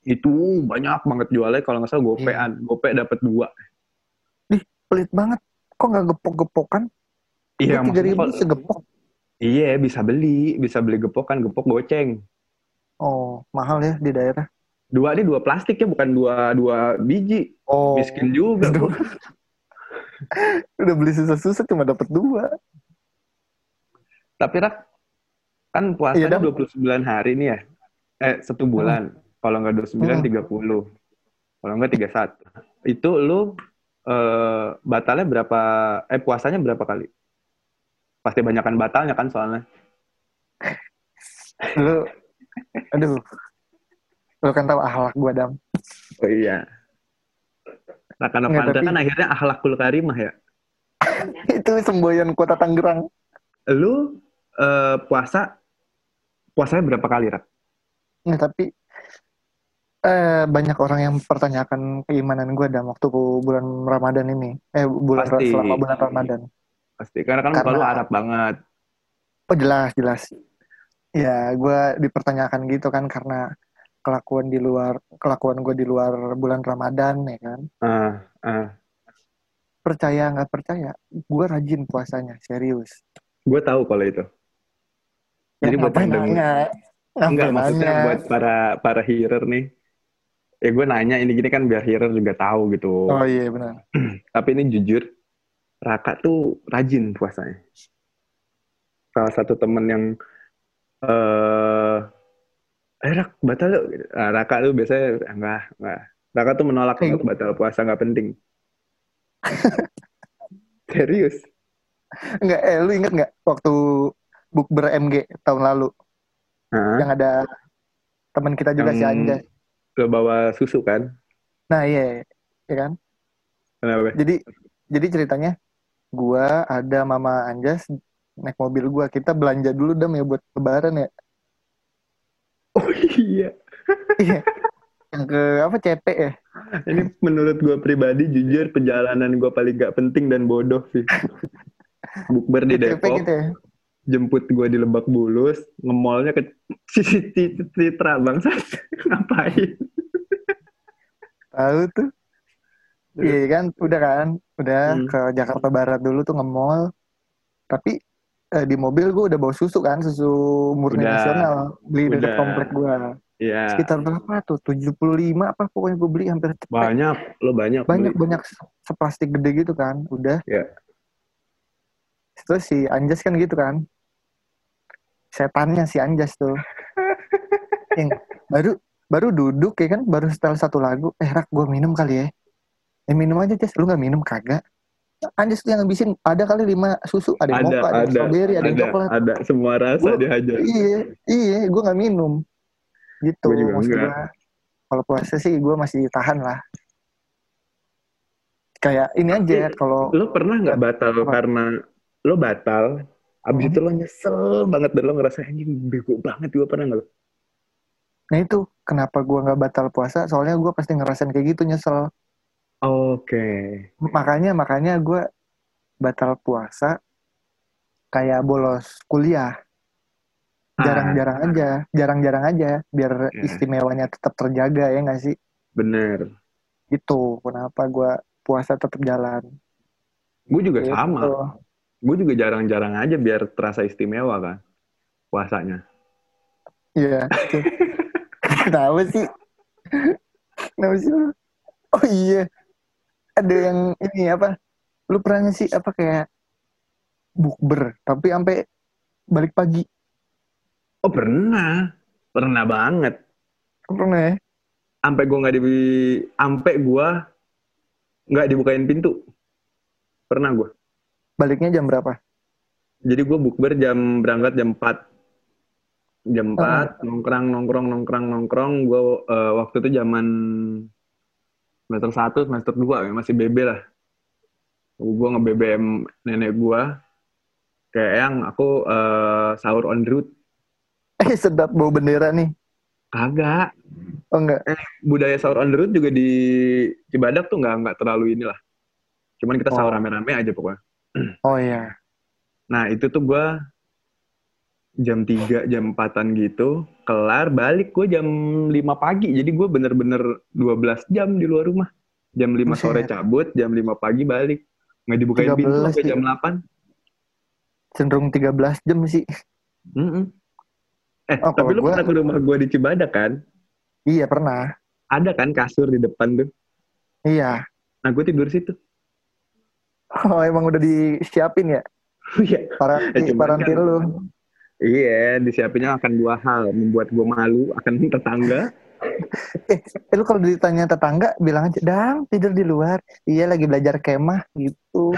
Itu banyak banget jualnya kalau nggak salah gopean, gope dapat dua. pelit banget kok nggak gepok-gepokan Iya, tiga maksudnya ribu segepok iya bisa beli, bisa beli gepok kan gepok goceng. oh mahal ya di daerah Dua ini dua plastik ya bukan dua dua biji. oh Miskin juga. Udah beli susah-susah cuma dapat dua Tapi Rak, kan puasanya Iya, Dam. 29 hari nih ya. Eh, satu bulan. Kalau nggak 29, Hmm. 30. Kalau nggak 31. Itu lu eh, batalnya berapa, eh puasanya berapa kali? Pasti banyakan batalnya kan soalnya. lu aduh lu kan tahu akhlak gua dam Oh iya. Raka Novanto tapi- kan akhirnya akhlakul karimah ya. itu semboyan kota Tangerang Lu eh, puasa, puasanya berapa kali, Rak? Nggak, tapi eh, banyak orang yang mempertanyakan keimanan gue dalam waktu bulan Ramadan ini. Eh bulan Pasti. selama bulan Ramadan. Pasti. Karena kan Karena- lu Arab banget. Oh jelas jelas. Ya gue dipertanyakan gitu kan karena kelakuan di luar kelakuan gue di luar bulan Ramadan ya kan. Ah, ah. Percaya nggak percaya, gue rajin puasanya serius. Gue tahu kalau itu. Jadi Ya, buat yang denger- nanya? Enggak, maksudnya nanya? buat para para hearer nih. Ya gue nanya ini gini kan biar hearer juga tahu gitu. Oh iya benar. Tapi ini jujur, Raka tuh rajin puasanya. Salah satu temen yang eh eh Rak, batal lu. Nah, Raka tuh biasanya enggak, enggak. Raka tuh menolak untuk batal puasa nggak penting. Serius. Enggak, eh lu inget nggak waktu bukber MG tahun lalu Hah? yang ada teman kita juga Yang si Anja. Lo bawa susu kan? Nah iya, iya kan? Kenapa? Jadi jadi ceritanya gua ada Mama Anjas naik mobil gua. Kita belanja dulu dam ya buat lebaran ya. Oh iya. Iya. Yang ke apa CP ya? Ini menurut gue pribadi jujur perjalanan gue paling gak penting dan bodoh sih. Bukber di Depok, gitu ya. jemput gue di Lebak Bulus, ngemolnya ke Citra bangsat. Ngapain? Tahu tuh. Iya kan, udah kan, udah Hmm. ke Jakarta Barat dulu tuh nge-mall. Tapi eh, di mobil gue udah bawa susu kan, susu murni Udah. nasional. Beli Udah. komplek gue. Ya, Sekitar berapa tuh? 75 apa pokoknya gue beli hampir cepet. banyak. Lo banyak. banyak beli. banyak se- seplastik gede gitu kan udah Ya. terus si Anjas kan gitu kan setannya si Anjas tuh yang baru baru duduk ya kan baru setel satu lagu eh rak gue minum kali ya eh minum aja Jas lu nggak minum kagak Anjas tuh yang ngabisin ada kali lima susu ada yang Ada, mocha ada, yang ada, strawberry ada, yang Ada, coklat ada. Semua rasa Gua- dihajar. iya iya gue nggak minum gitu Gua juga maksud kalau puasa sih gue masih tahan lah kayak ini aja kalau Lo pernah nggak batal Apa? karena lo batal Abis Hmm. itu lo nyesel banget dan lo ngerasa anjing bego banget gue pernah nggak? lo? Nah itu kenapa gue nggak batal puasa? Soalnya gue pasti ngerasain kayak gitu nyesel. Oke. Makanya makanya gue batal puasa kayak bolos kuliah. Jarang-jarang Ah, aja, jarang-jarang aja biar Ya. istimewanya tetap terjaga ya nggak sih? Bener. Itu kenapa gue puasa tetap jalan. Gue juga Gitu. sama. Gue juga jarang-jarang aja biar terasa istimewa kan puasanya. Iya. Kenapa sih? Kenapa sih? Oh iya. Ada yang ini apa? Lu pernah sih apa kayak bukber tapi sampai balik pagi? Oh pernah, pernah banget. Pernah ya? Sampai gue nggak di, sampai gue nggak dibukain pintu. Pernah gue. Baliknya jam berapa? Jadi gue bukber jam berangkat jam 4. Jam 4, nongkrong, nongkrong, nongkrong, nongkrong. Gue eh, waktu itu zaman semester 1, semester 2 ya, masih BB lah. Gue nge-BBM nenek gue. Kayak yang aku eh, sahur on the road. Eh sedap bau bendera nih. Kagak. Oh enggak. Budaya sahur on the road juga di Cibadak tuh nggak nggak terlalu inilah. Cuman kita sahur Oh. rame-rame aja pokoknya. Oh iya. Nah itu tuh gue jam 3, jam 4an gitu, kelar balik gue jam 5 pagi. Jadi gue bener-bener 12 jam di luar rumah. Jam 5 sore cabut, jam 5 pagi balik. Nggak dibukain pintu 13 sampai jam 8. Cenderung 13 jam sih. Mm-mm. Eh, Oh, tapi lu gua- pernah ke rumah gue di Cibadak kan? Iya pernah. Ada kan kasur di depan tuh. Iya. Nah gue tidur situ. Oh emang udah disiapin ya? Iya. Para cuman parantir kan- lu. Iya, disiapinnya akan dua hal. Membuat gue malu akan tetangga. Eh lu kalau ditanya tetangga bilang aja, "Dang, tidur di luar." Iya lagi belajar kemah gitu.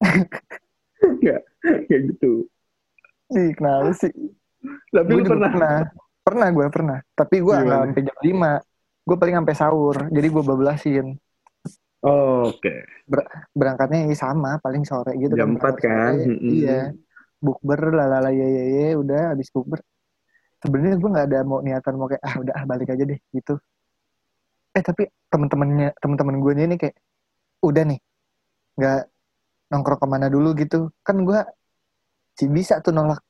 Enggak, kayak gitu. Ih, kenapa sih? Tapi Gue lu pernah? pernah. Pernah gue pernah. Tapi gue nggak sampai jam 5. Gue paling sampai sahur. Jadi gue bablasin. Oke. Berangkatnya ya sama, paling sore gitu Jam kan. 4 kan? Sore. Mm-mm. Iya. Bukber lalala ye ye ye udah habis bukber. Sebenarnya gue nggak ada mau niatan mau kayak ah udah ah balik aja deh gitu. Eh tapi temen-temennya temen-temen gue ini kayak udah nih nggak nongkrong ke mana dulu gitu. Kan gue sih bisa tuh nolak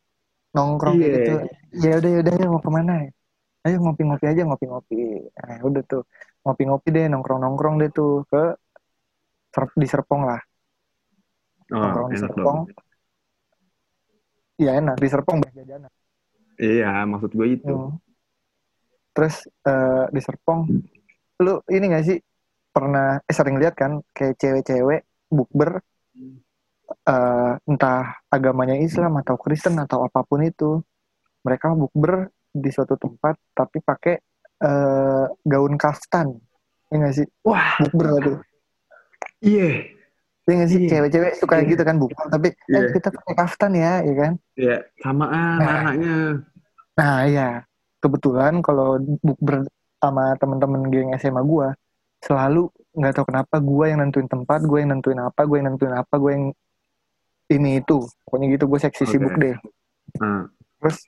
nongkrong kayak Iya. gitu. Ya udah ya udah ya mau ke mana ya? Ayo ngopi-ngopi aja ngopi-ngopi. Nah, udah tuh ngopi-ngopi deh nongkrong-nongkrong deh tuh ke di Serpong lah. Oh, nongkrong di Serpong. dong. Iya enak di Serpong banyak jajanan. Iya, maksud gue itu. Hmm. Terus eh, di Serpong, lu ini gak sih pernah eh, sering lihat kan kayak cewek-cewek bukber eh, entah agamanya Islam atau Kristen atau apa pun itu, mereka bukber di suatu tempat tapi pakai eh, gaun kaftan, ya gak sih? Wah, Bukber lah tuh. Iya. Ya gak sih Iya. cewek-cewek suka Iya. gitu kan bukber tapi eh Iya. kita pakai kaftan ya, ya kan? Iya, samaan Nah. warnanya. Nah ya, kebetulan kalau bukber sama temen-temen geng SMA gua selalu nggak tahu kenapa gua yang nentuin tempat, gue yang nentuin apa, gue yang nentuin apa, gue yang ini itu, pokoknya gitu gue seksi Oke. sibuk deh. Nah, Terus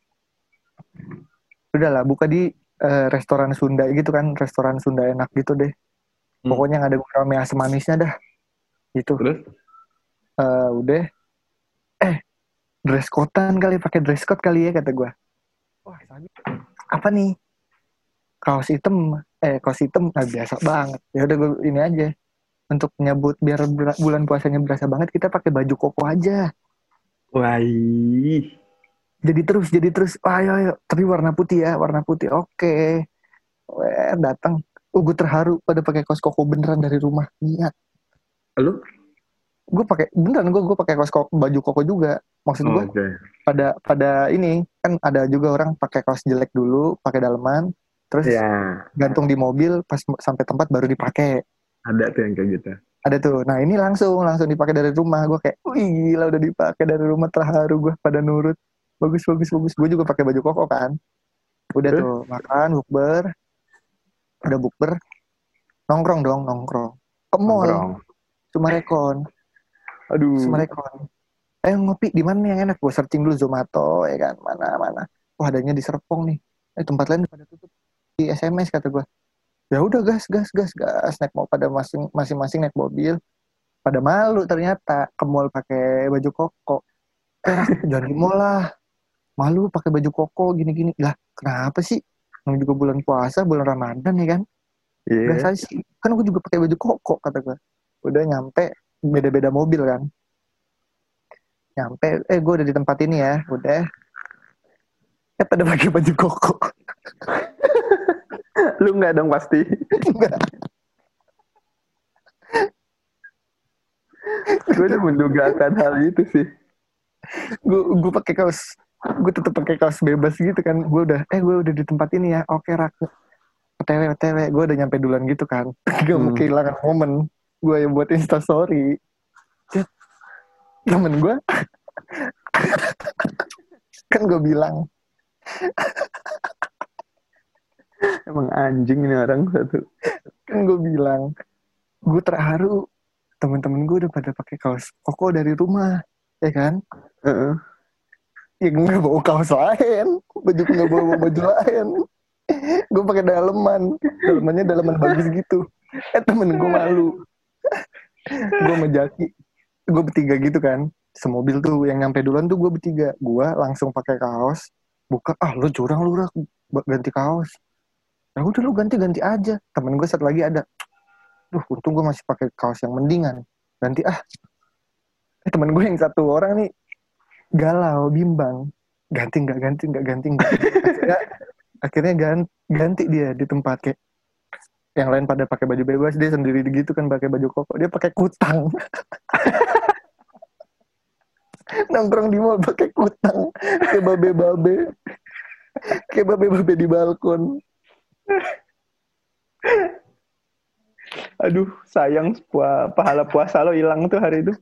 udahlah buka di eh, restoran Sunda gitu kan, restoran Sunda enak gitu deh. Hmm. Pokoknya yang ada gurame asam manisnya dah. Gitu. terus? Eh, udah. Eh, dress code-an kali, pakai dress code kali ya kata gua. Wah, sabi. apa nih? Kaos hitam, eh kaos hitam nah, biasa banget. Ya udah gua ini aja. Untuk nyebut biar bulan puasanya berasa banget, kita pakai baju koko aja. Wah. Jadi terus, jadi terus. Wah, ayo, ayo. Tapi warna putih ya, warna putih. Oke. Weh, datang. Oh, gue terharu pada pakai kaos koko beneran dari rumah. Niat. Lu? Gue pakai beneran gue gue pakai kaos koko, baju koko juga. Maksud Oh, gue Oke. pada pada ini kan ada juga orang pakai kaos jelek dulu, pakai daleman, terus Ya, gantung di mobil pas sampai tempat baru dipakai. ada tuh yang kayak gitu. Ada tuh. Nah ini langsung langsung dipakai dari rumah. Gue kayak, wih gila udah dipakai dari rumah terharu gue pada nurut. Bagus bagus bagus. Gue juga pakai baju koko kan. Udah Terus? tuh makan bukber, udah bukber, nongkrong dong nongkrong. Ke mall. Cuma rekon, Aduh. cuma rekon. eh ngopi di mana yang enak. Gue searching dulu Zomato ya kan? Mana mana wah adanya di Serpong nih. Eh tempat lain pada tutup. Di SMS kata gue ya udah gas gas gas gas. Naik mau pada masing masing masing naik mobil. Pada malu ternyata. Ke mall pakai baju koko. Eh jangan di mall lah. Malu pakai baju koko gini gini lah kenapa sih? Namanya juga bulan puasa bulan Ramadan ya kan? Iya. biasa sih. Kan aku juga pakai baju koko kata gue udah nyampe beda-beda mobil kan. Nyampe eh gue udah di tempat ini ya udah. Eh pada pakai baju koko. Lu nggak dong pasti. Enggak. gue udah menduga akan hal itu sih. gue gue pakai kaos gue tetap pakai kaos bebas gitu kan. Gue udah eh gue udah di tempat ini ya. Oke rak. Otw otw gue udah nyampe duluan gitu kan. Gak mau Hmm. kehilangan momen gue yang buat instastory. Cet. temen gue kan gue bilang. Emang anjing ini orang satu. kan gue bilang gue terharu. Temen-temen gue udah pada pakai kaos koko dari rumah. Ya kan? Heeh. ya gue nggak bawa kaos lain. Baju nggak bawa baju lain. Gue pakai daleman. Dalemannya daleman bagus gitu. Eh temen gue malu gue sama Jaki gue bertiga gitu kan. Semobil tuh yang nyampe duluan tuh gue bertiga. Gue langsung pakai kaos buka ah lu curang lu rak. Ganti kaos. Ya udah lu ganti ganti aja. Temen gue satu lagi ada duh untung gue masih pakai kaos yang mendingan. Ganti ah. Eh, temen gue yang satu orang nih galau bimbang. Ganti nggak ganti nggak ganti nggak. Akhirnya akhirnya gan- ganti dia di tempat kayak yang lain pada pakai baju bebas dia sendiri gitu kan pakai baju koko dia pakai kutang. Nongkrong di mall pakai kutang kayak babe babe kayak babe babe di balkon. Aduh, sayang pua- pahala puasa lo hilang tuh hari itu.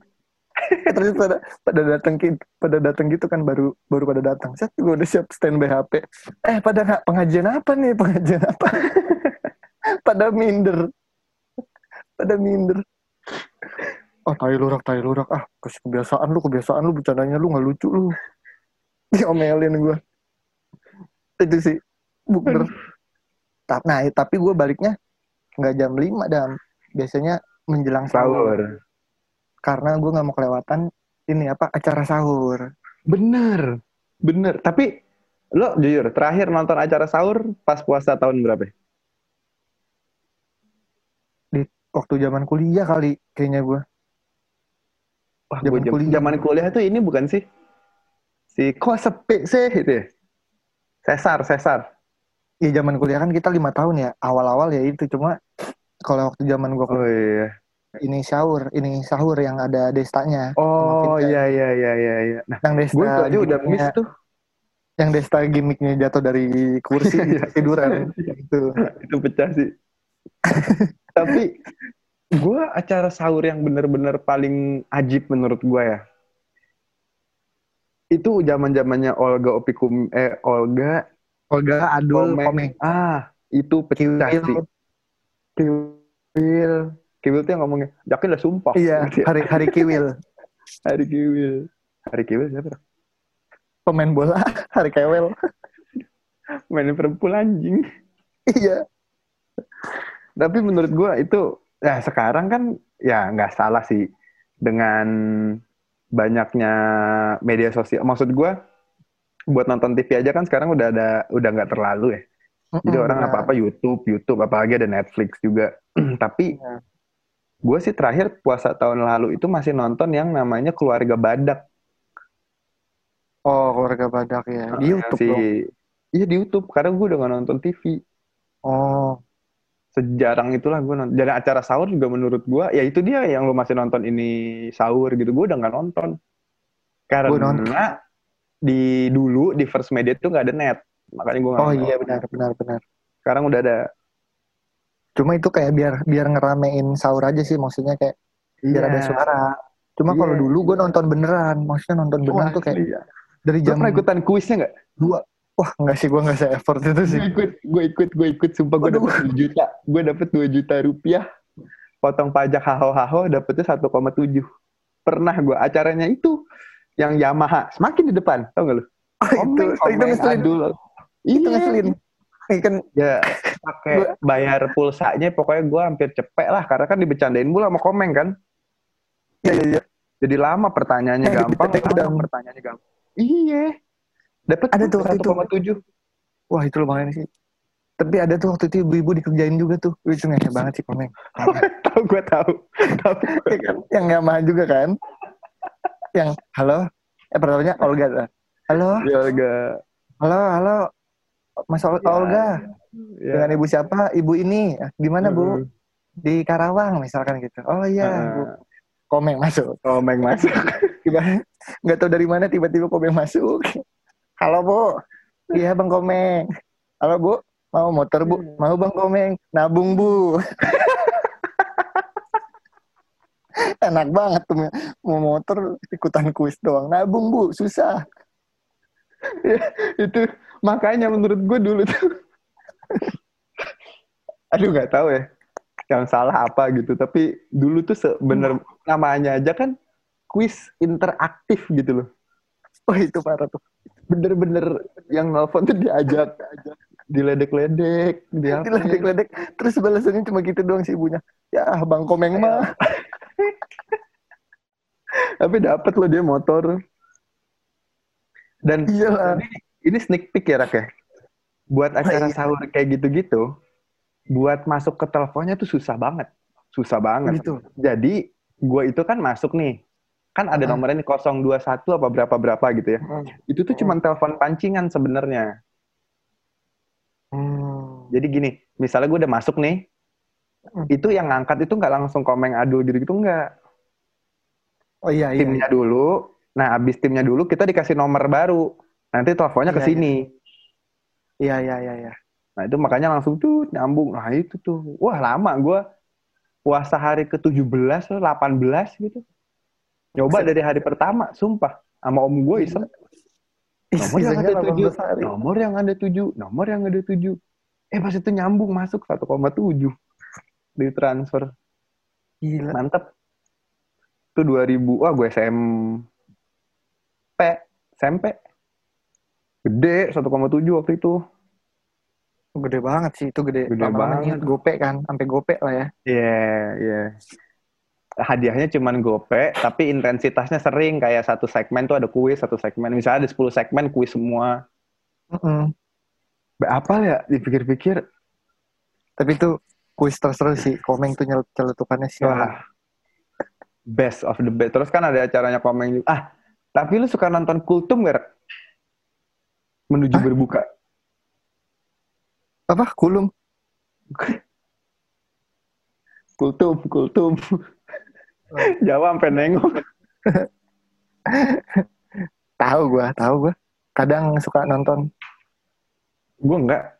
terus pada pada datang pada datang gitu kan baru baru pada datang set gue udah siap standby HP eh pada nggak pengajian apa nih? Pengajian apa pada minder. Pada minder. Oh tai lurak tai lurak ah kebiasaan lu kebiasaan lu bercandanya lu nggak lucu lu. Diomelin gue itu sih bukber. Nah tapi gue baliknya nggak jam 5 dam. Biasanya menjelang sahur. Sahur. karena gue nggak mau kelewatan ini apa acara sahur. Bener. Bener. Tapi lo jujur, terakhir nonton acara sahur pas puasa tahun berapa? ya? Waktu zaman kuliah kali kayaknya gue Wah, Zaman gua kuliah. zaman kuliah tuh ini bukan sih? Si kok sepi sih itu ya? Sesar, Sesar. ya zaman kuliah kan kita lima tahun ya awal-awal ya itu cuma kalau waktu zaman gue Oh iya. ini sahur ini sahur yang ada destanya Oh iya iya iya iya iya. Nah, yang desta gue aja udah miss tuh. yang desta gimmicknya jatuh dari kursi Iya. tiduran itu itu pecah sih. Tapi gue acara sahur yang bener-bener paling ajib menurut gue ya. Itu zaman zamannya Olga Opikum eh Olga Olga Adul Komeng. Komeng Ah, itu pecah Kiwil. sih. Kiwil. Kiwil tuh yang ngomongnya, yakin lah sumpah. iya Gitu ya. hari hari kiwil Hari Kiwil. Hari Kiwil siapa? pemain bola hari kewel Main Liverpool anjing. iya Tapi menurut gua itu ya sekarang kan ya nggak salah sih dengan banyaknya media sosial. Maksud gua buat nonton TV aja kan sekarang udah ada udah nggak terlalu ya. Jadi Mm-mm, orang benar. apa-apa YouTube, YouTube apalagi ada Netflix juga. Tapi Iya. gue sih terakhir puasa tahun lalu itu masih nonton yang namanya Keluarga Badak. oh keluarga badak ya di YouTube si, dong Iya di YouTube karena gue udah gak nonton TV. oh Sejarang itulah gue nonton. Jadi acara sahur juga menurut gue ya itu dia yang lu masih nonton ini sahur gitu. Gue udah gak nonton. Karena Gua nonton. di dulu di First Media itu gak ada net. Makanya gue gak oh nonton. iya benar benar benar Sekarang udah ada. cuma itu kayak biar biar ngeramein sahur aja sih maksudnya kayak biar ada Iya. suara cuma kalau Iya. dulu gue nonton beneran maksudnya nonton beneran Wah, tuh kayak asli ya. dari Lu jam pernah ikutan kuisnya gak? dua wah nggak sih gue nggak se effort itu sih. Gue ikut gue ikut gue ikut sumpah gue dapet 2 juta. Gue dapet 2 juta rupiah. Potong pajak haho haho dapetnya 1,7 pernah gue acaranya itu yang Yamaha. Semakin di depan tau gak lu? Oh, itu, oh, itu ngeselin. adul Itu Iya. ngeselin. Ini kan ya pakai bayar pulsanya pokoknya gue hampir cepet lah. Karena kan dibecandain mulu sama komeng kan? Iya iya iya. jadi lama pertanyaannya Eh, gampang lama pertanyaannya gampang. Iya dapat Ada tuh waktu itu. 1,7 Wah, itu lumayan sih. Tapi ada tuh waktu itu ibu-ibu dikerjain juga tuh. Wih, Itu ngehe banget sih komeng. tahu gue tahu tahu Iya kan? yang Yamaha juga kan. yang halo, eh pertamanya Olga. Halo, ya enggak halo, halo. Mas Ol- Ya. Olga, ya. dengan ibu siapa? Ibu ini. Di mana, Bu? Di Karawang misalkan gitu. Oh iya. Bu. Komeng masuk. komeng masuk Tiba nggak tahu dari mana tiba-tiba Komeng masuk. Halo, Bu. Iya, Bang Komeng. Halo, Bu. Mau motor, Bu? Mau Bang Komeng. Nabung, Bu. Enak banget tuh mau motor ikutan kuis doang. Nabung, Bu. Susah. itu makanya menurut gue dulu tuh aduh nggak tahu ya yang salah apa gitu tapi dulu tuh sebener namanya aja kan kuis interaktif gitu loh Oh, itu parah tuh. Bener-bener yang nelfon tuh diajak diledek-ledek dia Diledek-ledek. Terus balasannya cuma gitu doang sih ibunya. Ya, Bang Komeng mah. tapi dapat loh dia motor dan Iya lah. Jadi, ini sneak peek ya Rak ya. Buat acara iya. sahur kayak gitu-gitu, buat masuk ke teleponnya tuh susah banget. Susah banget. Gitu. Jadi, gue itu kan masuk nih. Kan ada nomornya nih 021 apa berapa-berapa gitu ya. Itu tuh cuma telepon pancingan sebenarnya. Hmm. Jadi gini, misalnya gue udah masuk nih, Hmm. itu yang ngangkat itu nggak langsung komeng adul gitu gitu nggak. Oh iya iya. Timnya dulu, nah abis timnya dulu kita dikasih nomor baru. Nanti teleponnya ke Iya, iya. sini. Iya iya iya iya. Nah itu makanya langsung tuh nyambung. Nah itu tuh. Wah lama gue puasa hari ke-17 atau 18 gitu. Nyoba dari hari pertama, sumpah. Sama om gue iseng. Nomor yang Isengnya ada 7. 18 hari. Nomor yang ada 7. Nomor yang ada 7. Eh pas itu nyambung masuk 1,7. Di transfer. Gila. Mantep. Itu 2000. Wah gue SMP. SMP. Gede 1,7 waktu itu. Gede banget sih itu gede. Gede Lama-lama banget. gope kan, sampai gope lah ya. Iya, iya. Hadiahnya cuman gope, tapi intensitasnya sering kayak satu segmen tuh ada kuis, satu segmen. Misalnya ada 10 segmen kuis semua. Mm-mm. Apa ya dipikir-pikir? Tapi itu kuis terus-terus sih. Komeng tuh nyel- celetukannya sih. Wah. Best of the best. Terus kan ada acaranya komeng juga. Ah, tapi lu suka nonton kultum gak? Menuju Hah? berbuka. Apa? Kulum? Kultum, kultum. Jawa sampai nengok. Tahu gua, tahu gua. Kadang suka nonton. Gue enggak.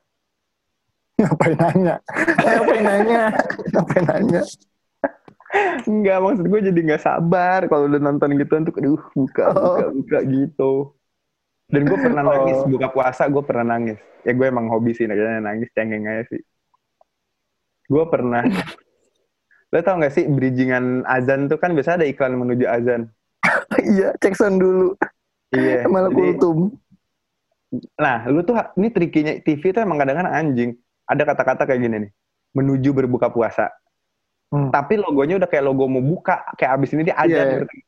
Ngapain nanya? Ngapain nanya? Ngapain nanya? Enggak, maksud gue jadi nggak sabar kalau udah nonton gitu tuh, aduh buka, buka, Oh. buka gitu. Dan gue pernah Oh. nangis, buka puasa gue pernah nangis. Ya gue emang hobi sih, nangis, nangis cengeng aja sih. Gue pernah, lo tau gak sih bridgingan azan tuh kan biasa ada iklan menuju azan. iya, cek sound dulu. Iya. Malah kultum. Nah, lu tuh ini trikinya TV tuh emang kadang-kadang anjing. Ada kata-kata kayak gini nih, menuju berbuka puasa. Hmm. Tapi logonya udah kayak logo mau buka, kayak abis ini dia azan. Iya.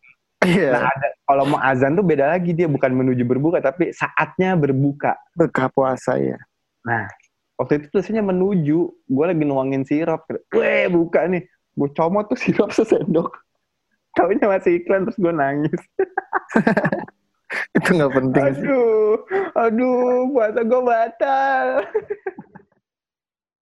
Iya. Nah, ada kalau mau azan tuh beda lagi dia bukan menuju berbuka tapi saatnya berbuka. Buka puasa ya. Nah, waktu itu tulisannya menuju, gue lagi nuangin sirup. Weh, buka nih. Gue comot tuh sirup sesendok. Taunya masih iklan terus gue nangis. Itu nggak penting sih. Aduh, aduh, puasa gue batal.